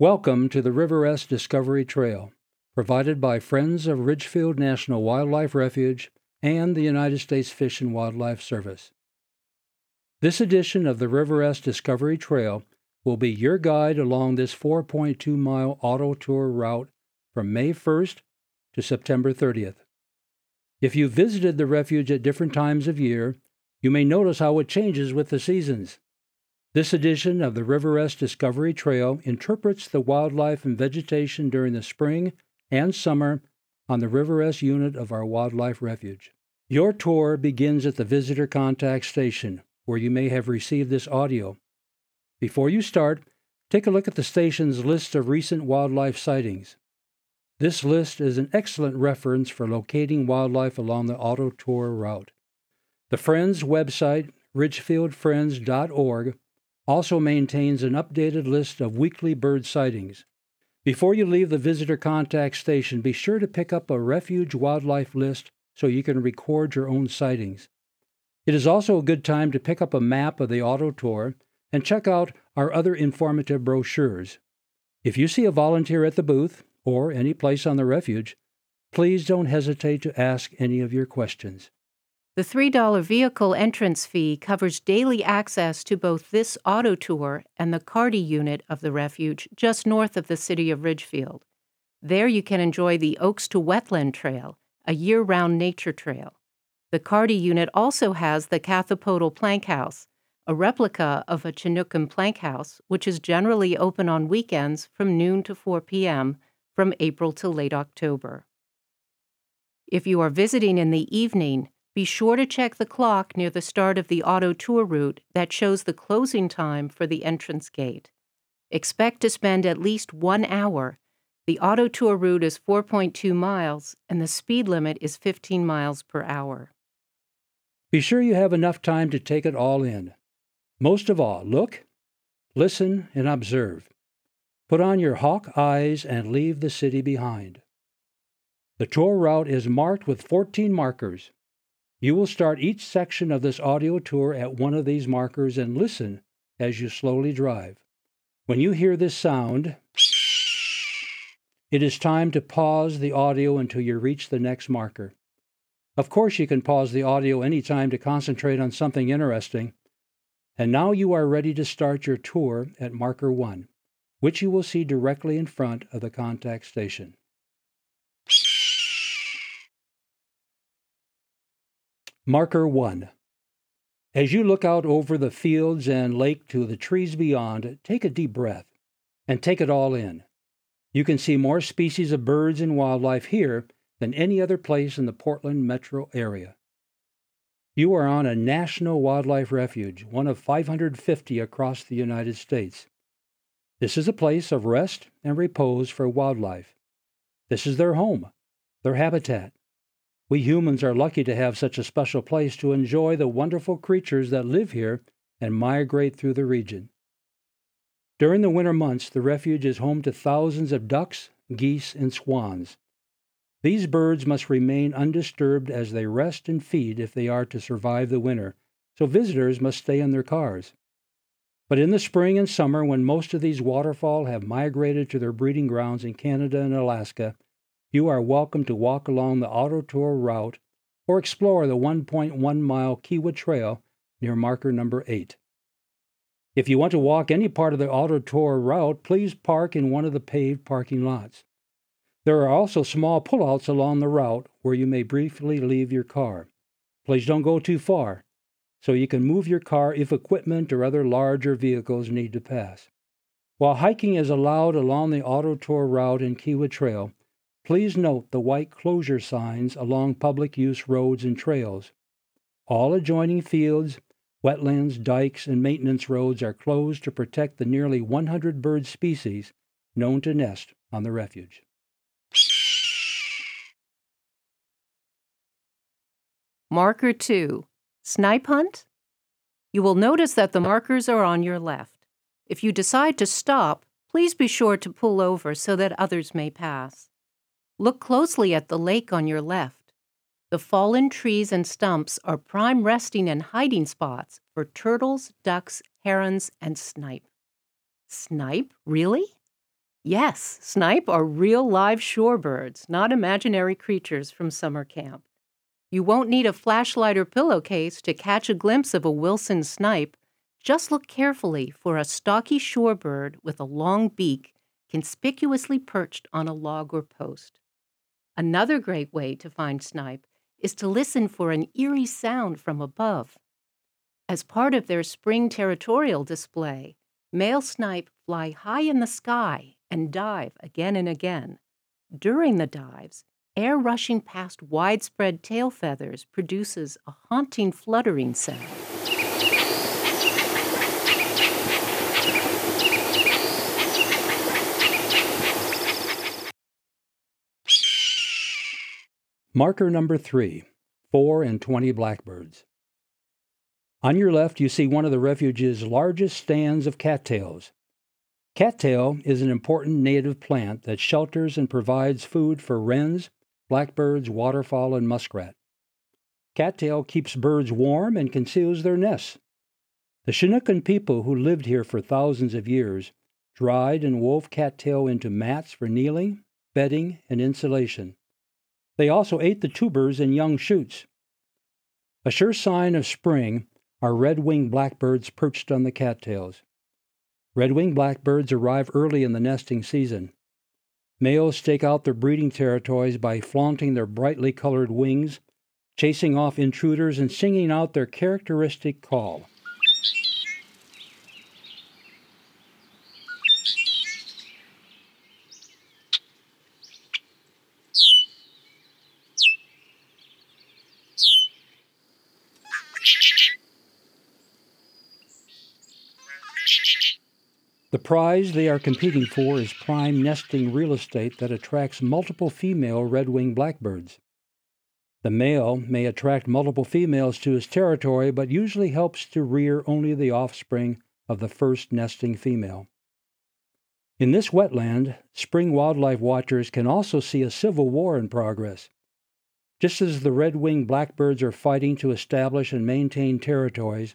Welcome to the River S Discovery Trail, provided by Friends of Ridgefield National Wildlife Refuge and the United States Fish and Wildlife Service. This edition of the River S Discovery Trail will be your guide along this 4.2 mile auto tour route from May 1st to September 30th. If you visited the refuge at different times of year, you may notice how it changes with the seasons. This edition of the River S Discovery Trail interprets the wildlife and vegetation during the spring and summer on the River S unit of our wildlife refuge. Your tour begins at the visitor contact station, where you may have received this audio. Before you start, take a look at the station's list of recent wildlife sightings. This list is an excellent reference for locating wildlife along the auto tour route. The Friends website, ridgefieldfriends.org, also maintains an updated list of weekly bird sightings. Before you leave the visitor contact station, be sure to pick up a refuge wildlife list so you can record your own sightings. It is also a good time to pick up a map of the auto tour and check out our other informative brochures. If you see a volunteer at the booth or any place on the refuge, please don't hesitate to ask any of your questions. The $3 vehicle entrance fee covers daily access to both this auto tour and the Carty unit of the refuge just north of the city of Ridgefield. There you can enjoy the Oaks to Wetland Trail, a year round nature trail. The Carty unit also has the Cathlapotle Plank House, a replica of a Chinookan plank house, which is generally open on weekends from noon to 4 p.m. from April to late October. If you are visiting in the evening, be sure to check the clock near the start of the auto tour route that shows the closing time for the entrance gate. Expect to spend at least one hour. The auto tour route is 4.2 miles, and the speed limit is 15 miles per hour. Be sure you have enough time to take it all in. Most of all, look, listen, and observe. Put on your hawk eyes and leave the city behind. The tour route is marked with 14 markers. You will start each section of this audio tour at one of these markers and listen as you slowly drive. When you hear this sound, it is time to pause the audio until you reach the next marker. Of course, you can pause the audio any time to concentrate on something interesting. And now you are ready to start your tour at marker 1, which you will see directly in front of the contact station. Marker 1. As you look out over the fields and lake to the trees beyond, take a deep breath and take it all in. You can see more species of birds and wildlife here than any other place in the Portland metro area. You are on a national wildlife refuge, one of 550 across the United States. This is a place of rest and repose for wildlife. This is their home, their habitat, we humans are lucky to have such a special place to enjoy the wonderful creatures that live here and migrate through the region. During the winter months, the refuge is home to thousands of ducks, geese, and swans. These birds must remain undisturbed as they rest and feed if they are to survive the winter, so visitors must stay in their cars. But in the spring and summer, when most of these waterfowl have migrated to their breeding grounds in Canada and Alaska, you are welcome to walk along the auto tour route or explore the 1.1 mile Kiwa Trail near marker number 8. If you want to walk any part of the auto tour route, please park in one of the paved parking lots. There are also small pullouts along the route where you may briefly leave your car. Please don't go too far, so you can move your car if equipment or other larger vehicles need to pass. While hiking is allowed along the auto tour route and Kiwa Trail, Please note the white closure signs along public use roads and trails. All adjoining fields, wetlands, dikes, and maintenance roads are closed to protect the nearly 100 bird species known to nest on the refuge. Marker 2 Snipe Hunt? You will notice that the markers are on your left. If you decide to stop, please be sure to pull over so that others may pass. Look closely at the lake on your left. The fallen trees and stumps are prime resting and hiding spots for turtles, ducks, herons, and snipe. Snipe? Really? Yes, snipe are real live shorebirds, not imaginary creatures from summer camp. You won't need a flashlight or pillowcase to catch a glimpse of a Wilson snipe. Just look carefully for a stocky shorebird with a long beak conspicuously perched on a log or post. Another great way to find snipe is to listen for an eerie sound from above. As part of their spring territorial display, male snipe fly high in the sky and dive again and again. During the dives, air rushing past widespread tail feathers produces a haunting fluttering sound. Marker number three, 4 and 20 blackbirds. On your left, you see one of the refuge's largest stands of cattails. Cattail is an important native plant that shelters and provides food for wrens, blackbirds, waterfowl, and muskrat. Cattail keeps birds warm and conceals their nests. The Chinookan people who lived here for thousands of years dried and wove cattail into mats for kneeling, bedding, and insulation. They also ate the tubers and young shoots. A sure sign of spring are red winged blackbirds perched on the cattails. Red winged blackbirds arrive early in the nesting season. Males stake out their breeding territories by flaunting their brightly colored wings, chasing off intruders, and singing out their characteristic call. The prize they are competing for is prime nesting real estate that attracts multiple female red winged blackbirds. The male may attract multiple females to his territory, but usually helps to rear only the offspring of the first nesting female. In this wetland, spring wildlife watchers can also see a civil war in progress. Just as the red winged blackbirds are fighting to establish and maintain territories,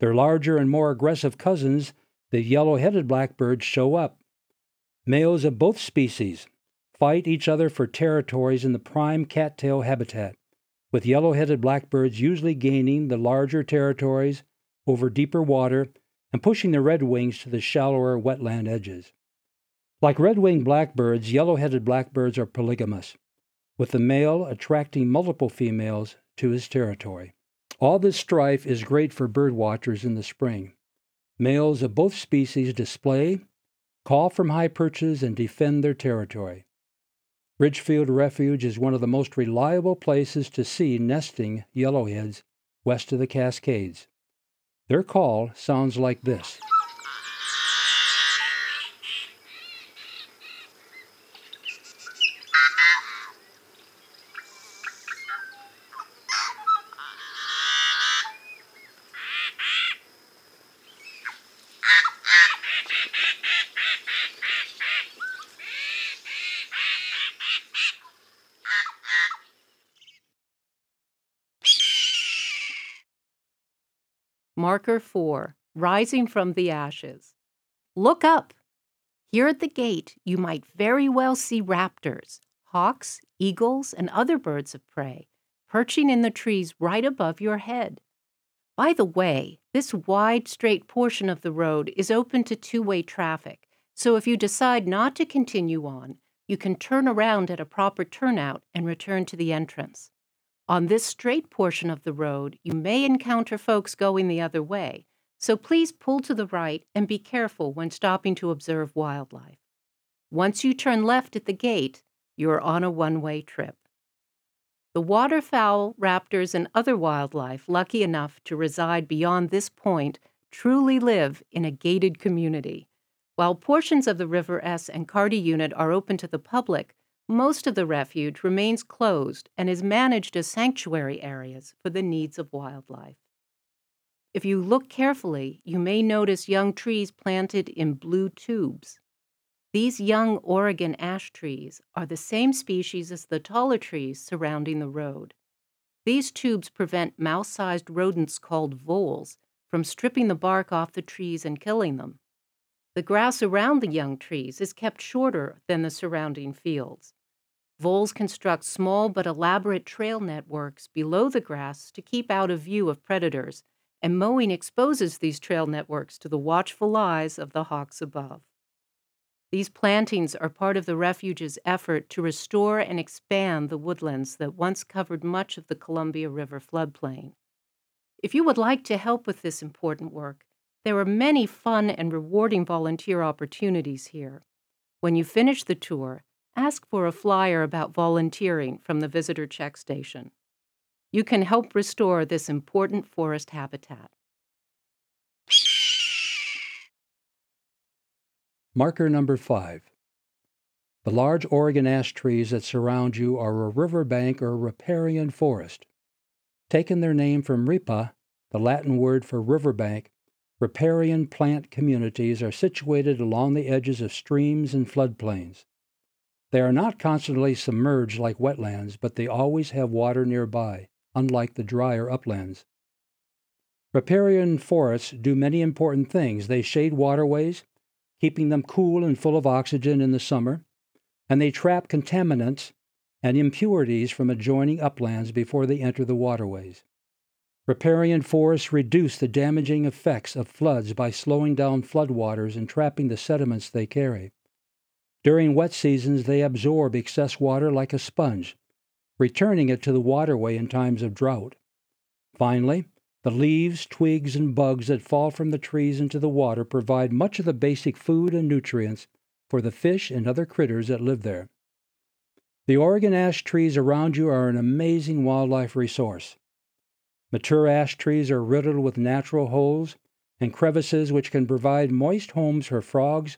their larger and more aggressive cousins the yellow headed blackbirds show up. Males of both species fight each other for territories in the prime cattail habitat, with yellow headed blackbirds usually gaining the larger territories over deeper water and pushing the redwings to the shallower wetland edges. Like red winged blackbirds, yellow headed blackbirds are polygamous, with the male attracting multiple females to his territory. All this strife is great for bird watchers in the spring. Males of both species display, call from high perches, and defend their territory. Ridgefield Refuge is one of the most reliable places to see nesting yellowheads west of the Cascades. Their call sounds like this. Marker 4 Rising from the Ashes. Look up! Here at the gate, you might very well see raptors, hawks, eagles, and other birds of prey perching in the trees right above your head. By the way, this wide, straight portion of the road is open to two way traffic, so if you decide not to continue on, you can turn around at a proper turnout and return to the entrance. On this straight portion of the road, you may encounter folks going the other way, so please pull to the right and be careful when stopping to observe wildlife. Once you turn left at the gate, you are on a one way trip. The waterfowl, raptors, and other wildlife lucky enough to reside beyond this point truly live in a gated community. While portions of the River S and Carty unit are open to the public, most of the refuge remains closed and is managed as sanctuary areas for the needs of wildlife. If you look carefully, you may notice young trees planted in blue tubes. These young Oregon ash trees are the same species as the taller trees surrounding the road. These tubes prevent mouse sized rodents called voles from stripping the bark off the trees and killing them. The grass around the young trees is kept shorter than the surrounding fields. Voles construct small but elaborate trail networks below the grass to keep out of view of predators, and mowing exposes these trail networks to the watchful eyes of the hawks above. These plantings are part of the refuge's effort to restore and expand the woodlands that once covered much of the Columbia River floodplain. If you would like to help with this important work, there are many fun and rewarding volunteer opportunities here. When you finish the tour, ask for a flyer about volunteering from the visitor check station. You can help restore this important forest habitat. Marker number five. The large Oregon ash trees that surround you are a riverbank or riparian forest. Taking their name from ripa, the Latin word for riverbank, riparian plant communities are situated along the edges of streams and floodplains. They are not constantly submerged like wetlands, but they always have water nearby, unlike the drier uplands. Riparian forests do many important things. They shade waterways, keeping them cool and full of oxygen in the summer, and they trap contaminants and impurities from adjoining uplands before they enter the waterways. Riparian forests reduce the damaging effects of floods by slowing down floodwaters and trapping the sediments they carry. During wet seasons, they absorb excess water like a sponge, returning it to the waterway in times of drought. Finally, the leaves, twigs, and bugs that fall from the trees into the water provide much of the basic food and nutrients for the fish and other critters that live there. The Oregon ash trees around you are an amazing wildlife resource. Mature ash trees are riddled with natural holes and crevices which can provide moist homes for frogs,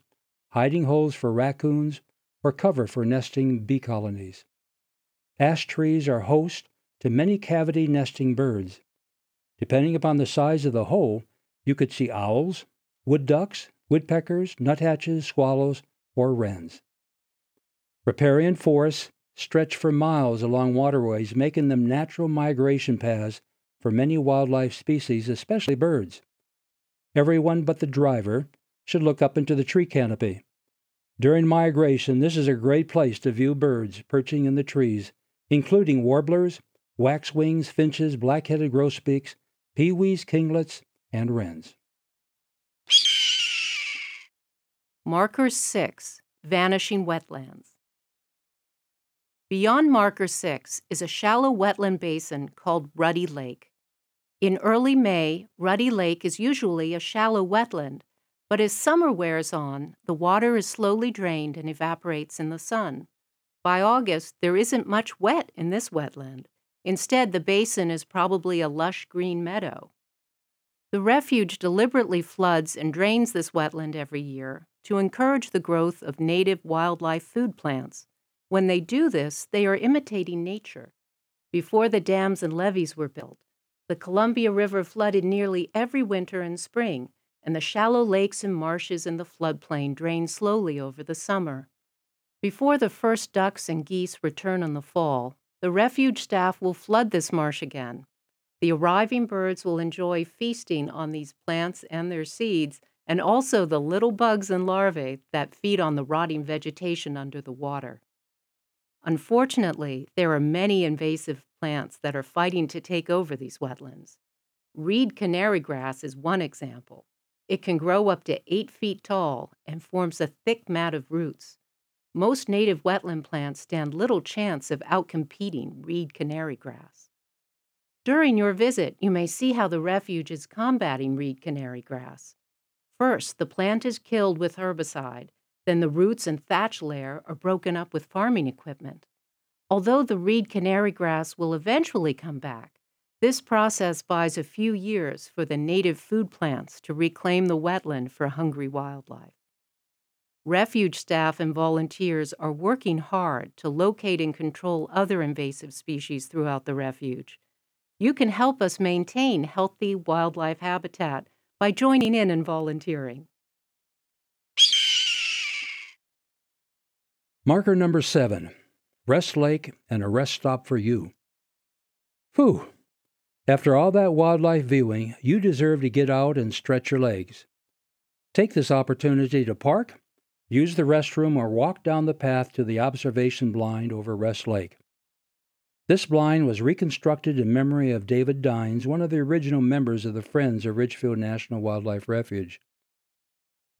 hiding holes for raccoons, or cover for nesting bee colonies. Ash trees are host to many cavity nesting birds. Depending upon the size of the hole, you could see owls, wood ducks, woodpeckers, nuthatches, swallows, or wrens. Riparian forests stretch for miles along waterways, making them natural migration paths for many wildlife species, especially birds. Everyone but the driver should look up into the tree canopy. During migration, this is a great place to view birds perching in the trees, including warblers, waxwings, finches, black-headed grosbeaks, peewees, kinglets, and wrens. Marker 6 Vanishing Wetlands. Beyond Marker 6 is a shallow wetland basin called Ruddy Lake. In early May, Ruddy Lake is usually a shallow wetland but as summer wears on, the water is slowly drained and evaporates in the sun. By August, there isn't much wet in this wetland. Instead, the basin is probably a lush green meadow. The refuge deliberately floods and drains this wetland every year to encourage the growth of native wildlife food plants. When they do this, they are imitating nature. Before the dams and levees were built, the Columbia River flooded nearly every winter and spring, and the shallow lakes and marshes in the floodplain drain slowly over the summer. Before the first ducks and geese return in the fall, the refuge staff will flood this marsh again. The arriving birds will enjoy feasting on these plants and their seeds, and also the little bugs and larvae that feed on the rotting vegetation under the water. Unfortunately, there are many invasive plants that are fighting to take over these wetlands. Reed canary grass is one example. It can grow up to eight feet tall and forms a thick mat of roots. Most native wetland plants stand little chance of outcompeting reed canary grass. During your visit, you may see how the refuge is combating reed canary grass. First, the plant is killed with herbicide, then the roots and thatch layer are broken up with farming equipment. Although the reed canary grass will eventually come back, this process buys a few years for the native food plants to reclaim the wetland for hungry wildlife. Refuge staff and volunteers are working hard to locate and control other invasive species throughout the refuge. You can help us maintain healthy wildlife habitat by joining in and volunteering. Marker number seven Rest Lake and a rest stop for you. Whew, after all that wildlife viewing, you deserve to get out and stretch your legs. Take this opportunity to park, use the restroom, or walk down the path to the observation blind over Rest Lake. This blind was reconstructed in memory of David Dines, one of the original members of the Friends of Ridgefield National Wildlife Refuge.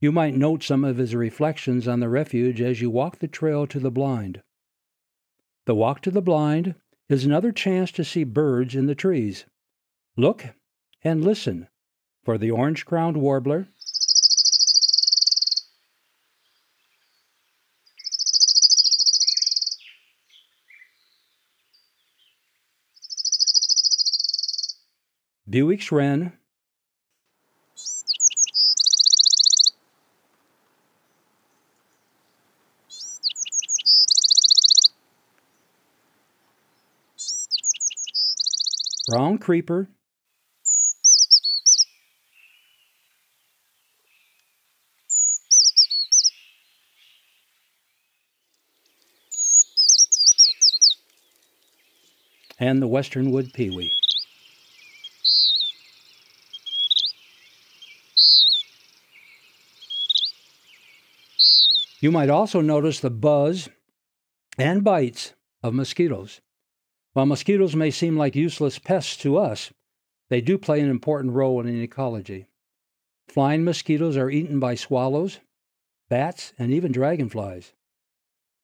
You might note some of his reflections on the refuge as you walk the trail to the blind. The walk to the blind is another chance to see birds in the trees. Look and listen for the orange crowned warbler, Bewick's wren, brown creeper, and the western wood pewee. You might also notice the buzz and bites of mosquitoes. While mosquitoes may seem like useless pests to us, they do play an important role in an ecology. Flying mosquitoes are eaten by swallows, bats, and even dragonflies.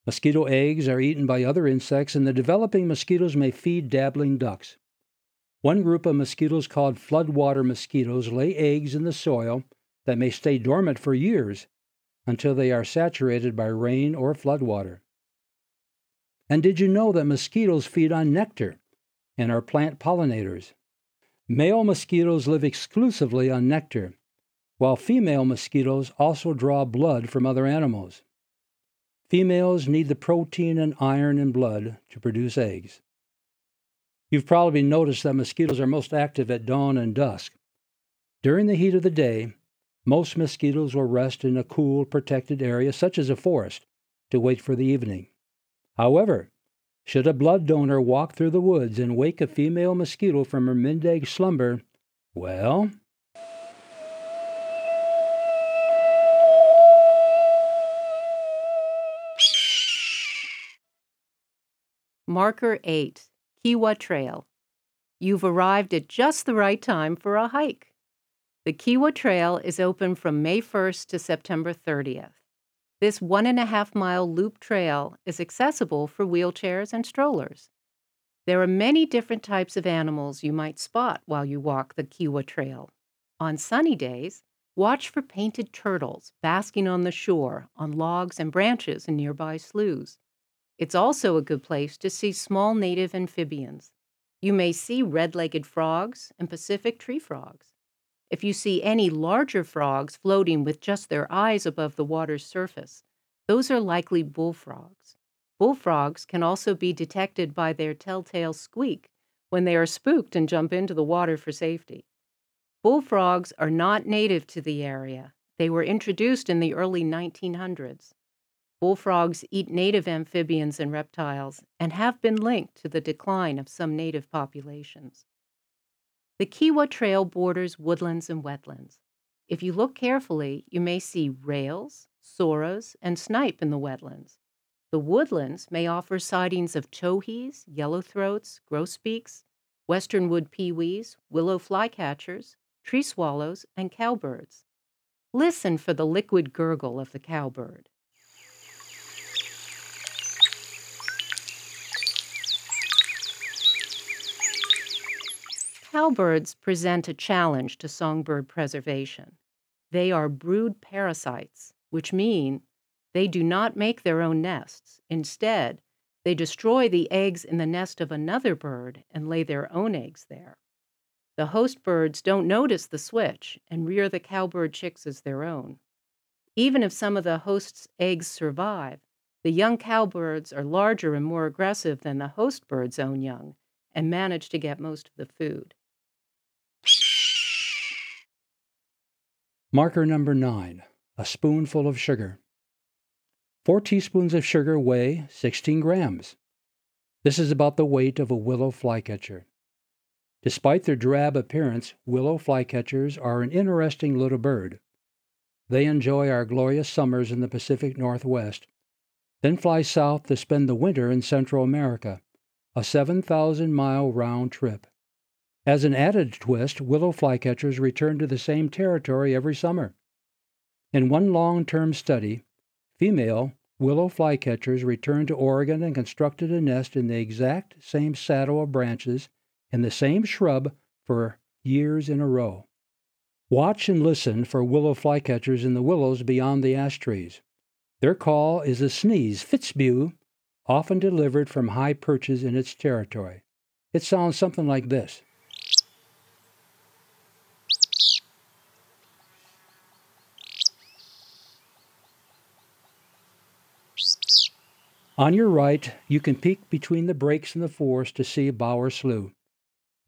Mosquito eggs are eaten by other insects, and the developing mosquitoes may feed dabbling ducks. One group of mosquitoes called floodwater mosquitoes lay eggs in the soil that may stay dormant for years until they are saturated by rain or floodwater. And did you know that mosquitoes feed on nectar and are plant pollinators? Male mosquitoes live exclusively on nectar, while female mosquitoes also draw blood from other animals. Females need the protein and iron in blood to produce eggs. You've probably noticed that mosquitoes are most active at dawn and dusk. During the heat of the day, most mosquitoes will rest in a cool, protected area, such as a forest, to wait for the evening. However, should a blood donor walk through the woods and wake a female mosquito from her midday slumber, well, Marker 8, Kiwa Trail. You've arrived at just the right time for a hike. The Kiwa Trail is open from May 1st to September 30th. This one and a half mile loop trail is accessible for wheelchairs and strollers. There are many different types of animals you might spot while you walk the Kiwa Trail. On sunny days, watch for painted turtles basking on the shore, on logs and branches in nearby sloughs. It's also a good place to see small native amphibians. You may see red legged frogs and Pacific tree frogs. If you see any larger frogs floating with just their eyes above the water's surface, those are likely bullfrogs. Bullfrogs can also be detected by their telltale squeak when they are spooked and jump into the water for safety. Bullfrogs are not native to the area. They were introduced in the early 1900s. Bullfrogs eat native amphibians and reptiles and have been linked to the decline of some native populations. The Kiwa Trail borders woodlands and wetlands. If you look carefully, you may see rails, soras, and snipe in the wetlands. The woodlands may offer sightings of towhees, yellowthroats, grosbeaks, western wood peewees, willow flycatchers, tree swallows, and cowbirds. Listen for the liquid gurgle of the cowbird. Cowbirds present a challenge to songbird preservation. They are brood parasites, which mean they do not make their own nests. Instead, they destroy the eggs in the nest of another bird and lay their own eggs there. The host birds don't notice the switch and rear the cowbird chicks as their own. Even if some of the host's eggs survive, the young cowbirds are larger and more aggressive than the host bird's own young and manage to get most of the food. Marker number 9 A spoonful of sugar. Four teaspoons of sugar weigh 16 grams. This is about the weight of a willow flycatcher. Despite their drab appearance, willow flycatchers are an interesting little bird. they enjoy our glorious summers in the Pacific Northwest, then fly south to spend the winter in Central America, a 7,000 mile round trip. As an added twist, willow flycatchers return to the same territory every summer. In one long term study, female willow flycatchers returned to Oregon and constructed a nest in the exact same saddle of branches in the same shrub for years in a row. Watch and listen for willow flycatchers in the willows beyond the ash trees. Their call is a sneeze, fitzbew, often delivered from high perches in its territory. It sounds something like this. On your right, you can peek between the breaks in the forest to see Bower Slough.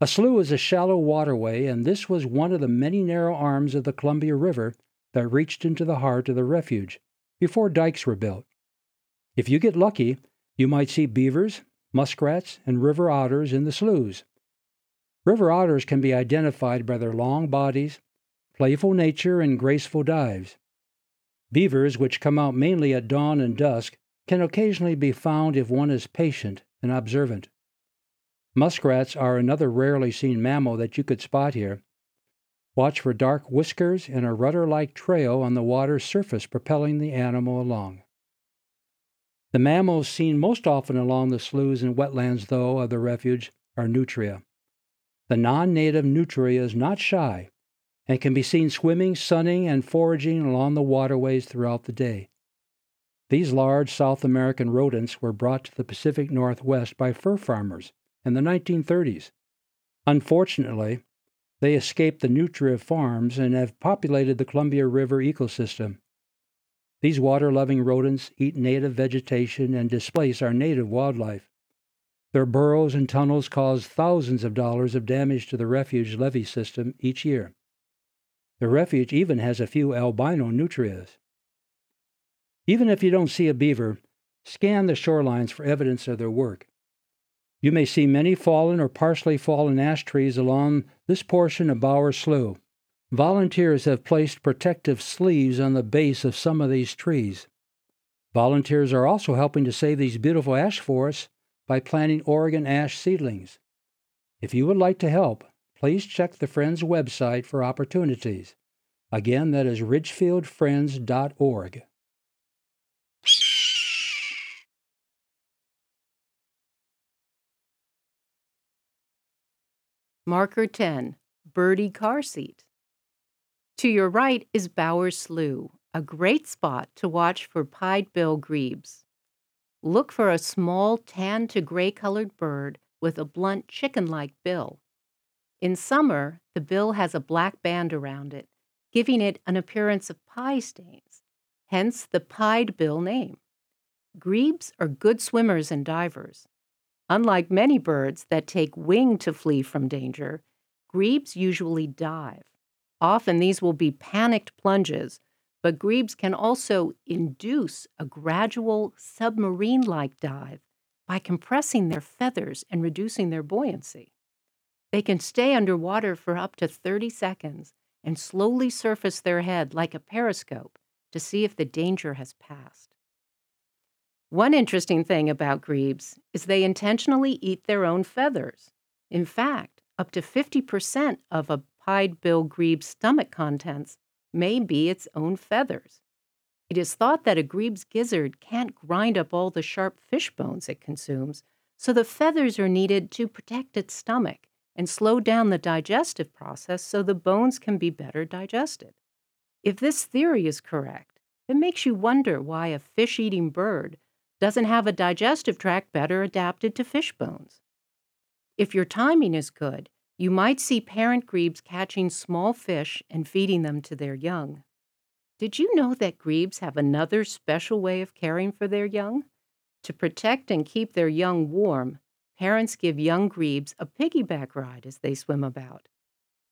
A slough is a shallow waterway, and this was one of the many narrow arms of the Columbia River that reached into the heart of the refuge before dikes were built. If you get lucky, you might see beavers, muskrats, and river otters in the sloughs. River otters can be identified by their long bodies, playful nature, and graceful dives. Beavers, which come out mainly at dawn and dusk, can occasionally be found if one is patient and observant. Muskrats are another rarely seen mammal that you could spot here. Watch for dark whiskers and a rudder like trail on the water's surface propelling the animal along. The mammals seen most often along the sloughs and wetlands, though, of the refuge are nutria. The non native nutria is not shy and can be seen swimming, sunning, and foraging along the waterways throughout the day. These large South American rodents were brought to the Pacific Northwest by fur farmers in the 1930s. Unfortunately, they escaped the nutria farms and have populated the Columbia River ecosystem. These water loving rodents eat native vegetation and displace our native wildlife. Their burrows and tunnels cause thousands of dollars of damage to the refuge levee system each year. The refuge even has a few albino nutrias. Even if you don't see a beaver, scan the shorelines for evidence of their work. You may see many fallen or partially fallen ash trees along this portion of Bower Slough. Volunteers have placed protective sleeves on the base of some of these trees. Volunteers are also helping to save these beautiful ash forests by planting Oregon ash seedlings. If you would like to help, please check the Friends website for opportunities. Again, that is ridgefieldfriends.org. Marker 10, Birdie Car Seat. To your right is Bower Slough, a great spot to watch for pied-bill grebes. Look for a small tan to gray colored bird with a blunt chicken-like bill. In summer, the bill has a black band around it, giving it an appearance of pie stains, hence the pied bill name. Grebes are good swimmers and divers. Unlike many birds that take wing to flee from danger, grebes usually dive. Often these will be panicked plunges, but grebes can also induce a gradual submarine like dive by compressing their feathers and reducing their buoyancy. They can stay underwater for up to 30 seconds and slowly surface their head like a periscope to see if the danger has passed. One interesting thing about grebes is they intentionally eat their own feathers. In fact, up to 50% of a pied-bill grebe's stomach contents may be its own feathers. It is thought that a grebe's gizzard can't grind up all the sharp fish bones it consumes, so the feathers are needed to protect its stomach and slow down the digestive process so the bones can be better digested. If this theory is correct, it makes you wonder why a fish eating bird doesn't have a digestive tract better adapted to fish bones. If your timing is good, you might see parent grebes catching small fish and feeding them to their young. Did you know that grebes have another special way of caring for their young? To protect and keep their young warm, parents give young grebes a piggyback ride as they swim about.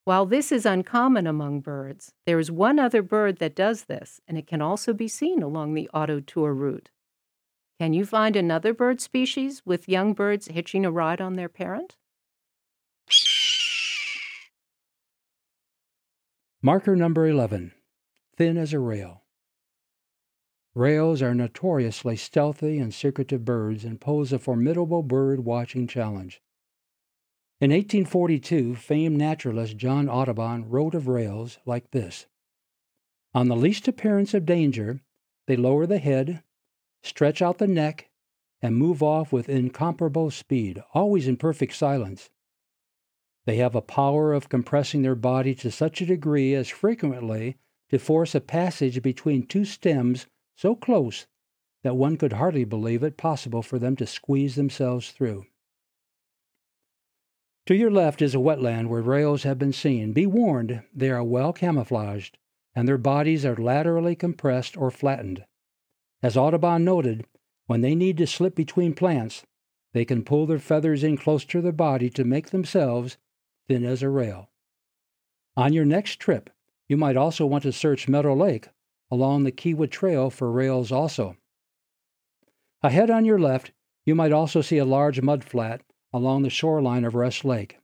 While this is uncommon among birds, there is one other bird that does this, and it can also be seen along the auto tour route. Can you find another bird species with young birds hitching a ride on their parent? Marker number 11 thin as a rail. Rails are notoriously stealthy and secretive birds and pose a formidable bird watching challenge. In 1842, famed naturalist John Audubon wrote of rails like this On the least appearance of danger, they lower the head, stretch out the neck, and move off with incomparable speed, always in perfect silence. They have a power of compressing their body to such a degree as frequently to force a passage between two stems so close that one could hardly believe it possible for them to squeeze themselves through. To your left is a wetland where rails have been seen. Be warned, they are well camouflaged, and their bodies are laterally compressed or flattened. As Audubon noted, when they need to slip between plants, they can pull their feathers in close to their body to make themselves thin as a rail. On your next trip, you might also want to search Meadow Lake along the Kiwa Trail for rails also. Ahead on your left, you might also see a large mud flat along the shoreline of Rest Lake.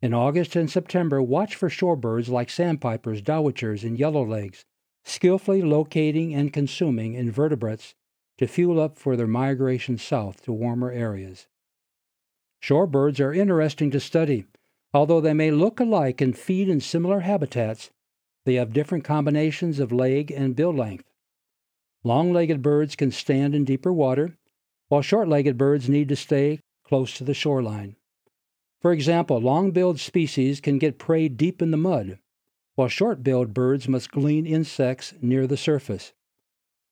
In August and September, watch for shorebirds like sandpipers, dowitchers, and yellowlegs, skillfully locating and consuming invertebrates to fuel up for their migration south to warmer areas. Shorebirds are interesting to study. Although they may look alike and feed in similar habitats, they have different combinations of leg and bill length. Long legged birds can stand in deeper water, while short legged birds need to stay close to the shoreline. For example, long billed species can get prey deep in the mud, while short billed birds must glean insects near the surface.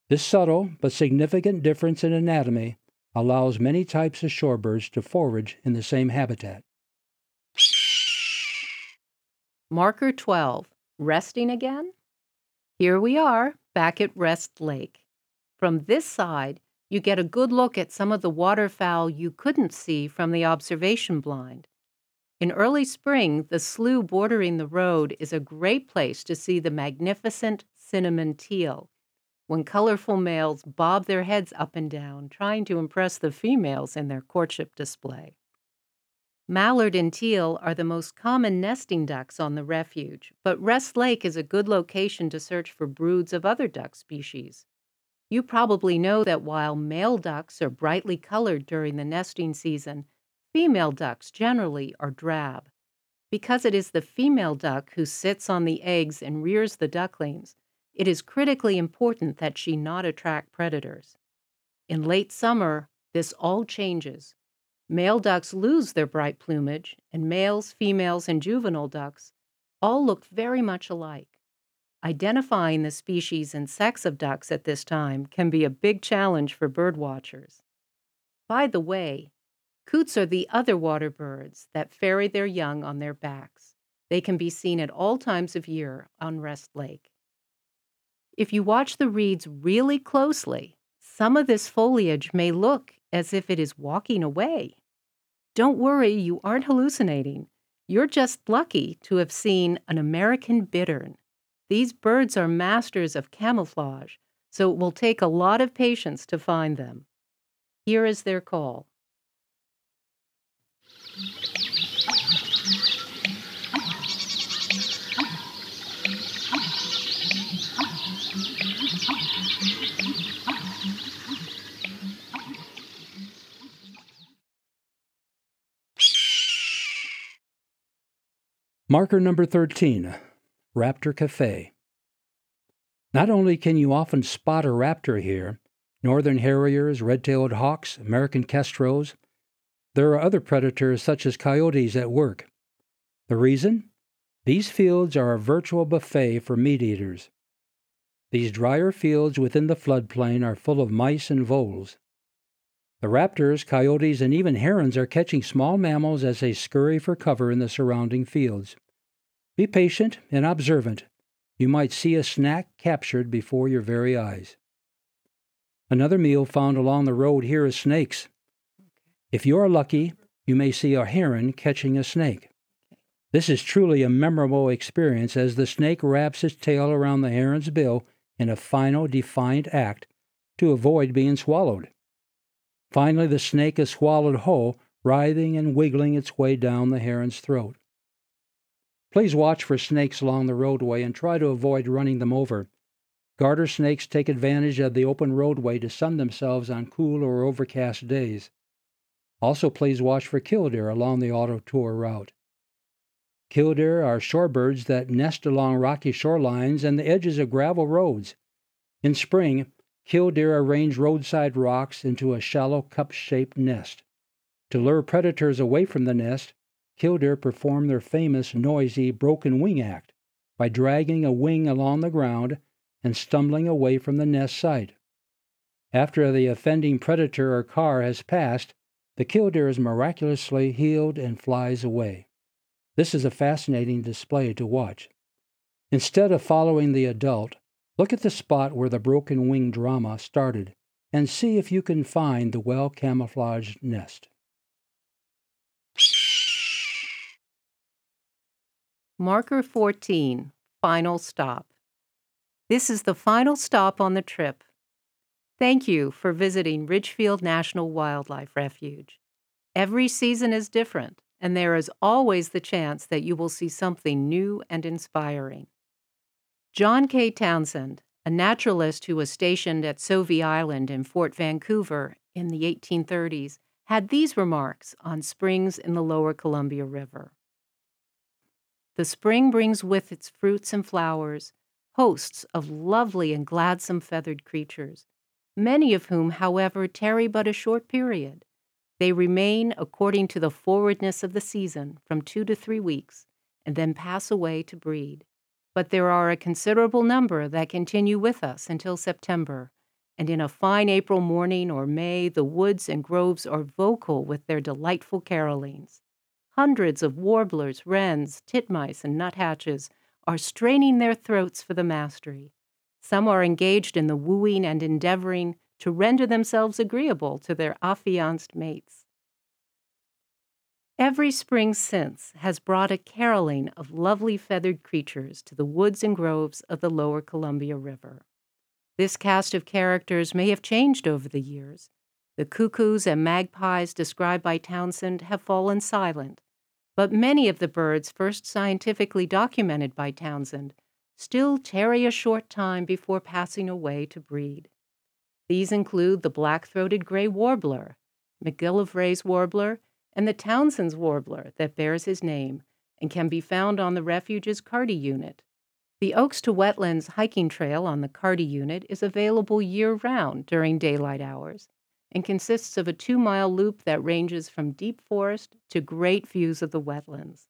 This subtle but significant difference in anatomy allows many types of shorebirds to forage in the same habitat. Marker 12 Resting again? Here we are, back at Rest Lake. From this side, you get a good look at some of the waterfowl you couldn't see from the observation blind. In early spring, the slough bordering the road is a great place to see the magnificent cinnamon teal, when colorful males bob their heads up and down, trying to impress the females in their courtship display. Mallard and teal are the most common nesting ducks on the refuge, but Rest Lake is a good location to search for broods of other duck species. You probably know that while male ducks are brightly colored during the nesting season, female ducks generally are drab. Because it is the female duck who sits on the eggs and rears the ducklings, it is critically important that she not attract predators. In late summer, this all changes. Male ducks lose their bright plumage, and males, females, and juvenile ducks all look very much alike. Identifying the species and sex of ducks at this time can be a big challenge for bird watchers. By the way, coots are the other water birds that ferry their young on their backs. They can be seen at all times of year on Rest Lake. If you watch the reeds really closely, some of this foliage may look as if it is walking away. Don't worry, you aren't hallucinating. You're just lucky to have seen an American bittern. These birds are masters of camouflage, so it will take a lot of patience to find them. Here is their call. Marker number 13 Raptor Cafe. Not only can you often spot a raptor here, northern harriers, red tailed hawks, American kestrels, there are other predators such as coyotes at work. The reason? These fields are a virtual buffet for meat eaters. These drier fields within the floodplain are full of mice and voles. The raptors, coyotes, and even herons are catching small mammals as they scurry for cover in the surrounding fields. Be patient and observant. You might see a snack captured before your very eyes. Another meal found along the road here is snakes. If you are lucky, you may see a heron catching a snake. This is truly a memorable experience as the snake wraps its tail around the heron's bill in a final defiant act to avoid being swallowed. Finally, the snake is swallowed whole, writhing and wiggling its way down the heron's throat. Please watch for snakes along the roadway and try to avoid running them over. Garter snakes take advantage of the open roadway to sun themselves on cool or overcast days. Also, please watch for killdeer along the auto tour route. Killdeer are shorebirds that nest along rocky shorelines and the edges of gravel roads. In spring, killdeer arrange roadside rocks into a shallow cup shaped nest. To lure predators away from the nest, killdeer perform their famous noisy broken wing act by dragging a wing along the ground and stumbling away from the nest site. After the offending predator or car has passed, the killdeer is miraculously healed and flies away. This is a fascinating display to watch. Instead of following the adult, look at the spot where the broken wing drama started and see if you can find the well camouflaged nest. Marker 14, Final Stop. This is the final stop on the trip. Thank you for visiting Ridgefield National Wildlife Refuge. Every season is different, and there is always the chance that you will see something new and inspiring. John K. Townsend, a naturalist who was stationed at Sauvie Island in Fort Vancouver in the 1830s, had these remarks on springs in the lower Columbia River. The spring brings with its fruits and flowers hosts of lovely and gladsome feathered creatures, many of whom, however, tarry but a short period. They remain, according to the forwardness of the season, from two to three weeks, and then pass away to breed. But there are a considerable number that continue with us until September, and in a fine April morning or May, the woods and groves are vocal with their delightful carolings. Hundreds of warblers, wrens, titmice, and nuthatches are straining their throats for the mastery. Some are engaged in the wooing and endeavoring to render themselves agreeable to their affianced mates. Every spring since has brought a caroling of lovely feathered creatures to the woods and groves of the lower Columbia River. This cast of characters may have changed over the years. The cuckoos and magpies described by Townsend have fallen silent, but many of the birds first scientifically documented by Townsend still tarry a short time before passing away to breed. These include the black throated gray warbler, McGillivray's warbler, and the Townsend's warbler that bears his name and can be found on the refuge's Carty unit. The Oaks to Wetlands hiking trail on the Carty unit is available year round during daylight hours and consists of a two mile loop that ranges from deep forest to great views of the wetlands.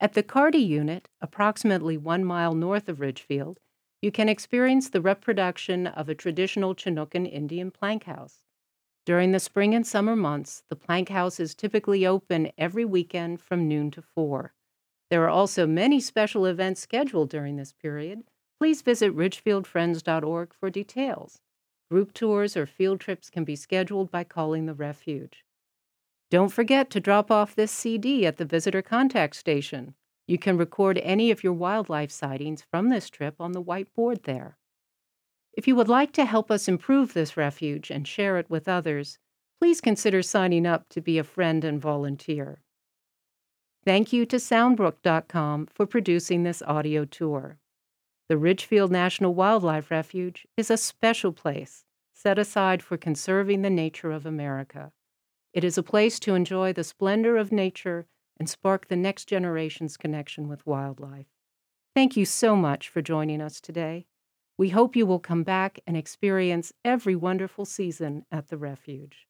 At the Carty unit, approximately one mile north of Ridgefield, you can experience the reproduction of a traditional Chinookan Indian plank house. During the spring and summer months, the plank house is typically open every weekend from noon to 4. There are also many special events scheduled during this period. Please visit ridgefieldfriends.org for details. Group tours or field trips can be scheduled by calling the refuge. Don't forget to drop off this CD at the visitor contact station. You can record any of your wildlife sightings from this trip on the whiteboard there. If you would like to help us improve this refuge and share it with others, please consider signing up to be a friend and volunteer. Thank you to Soundbrook.com for producing this audio tour. The Ridgefield National Wildlife Refuge is a special place set aside for conserving the nature of America. It is a place to enjoy the splendor of nature and spark the next generation's connection with wildlife. Thank you so much for joining us today. We hope you will come back and experience every wonderful season at the refuge.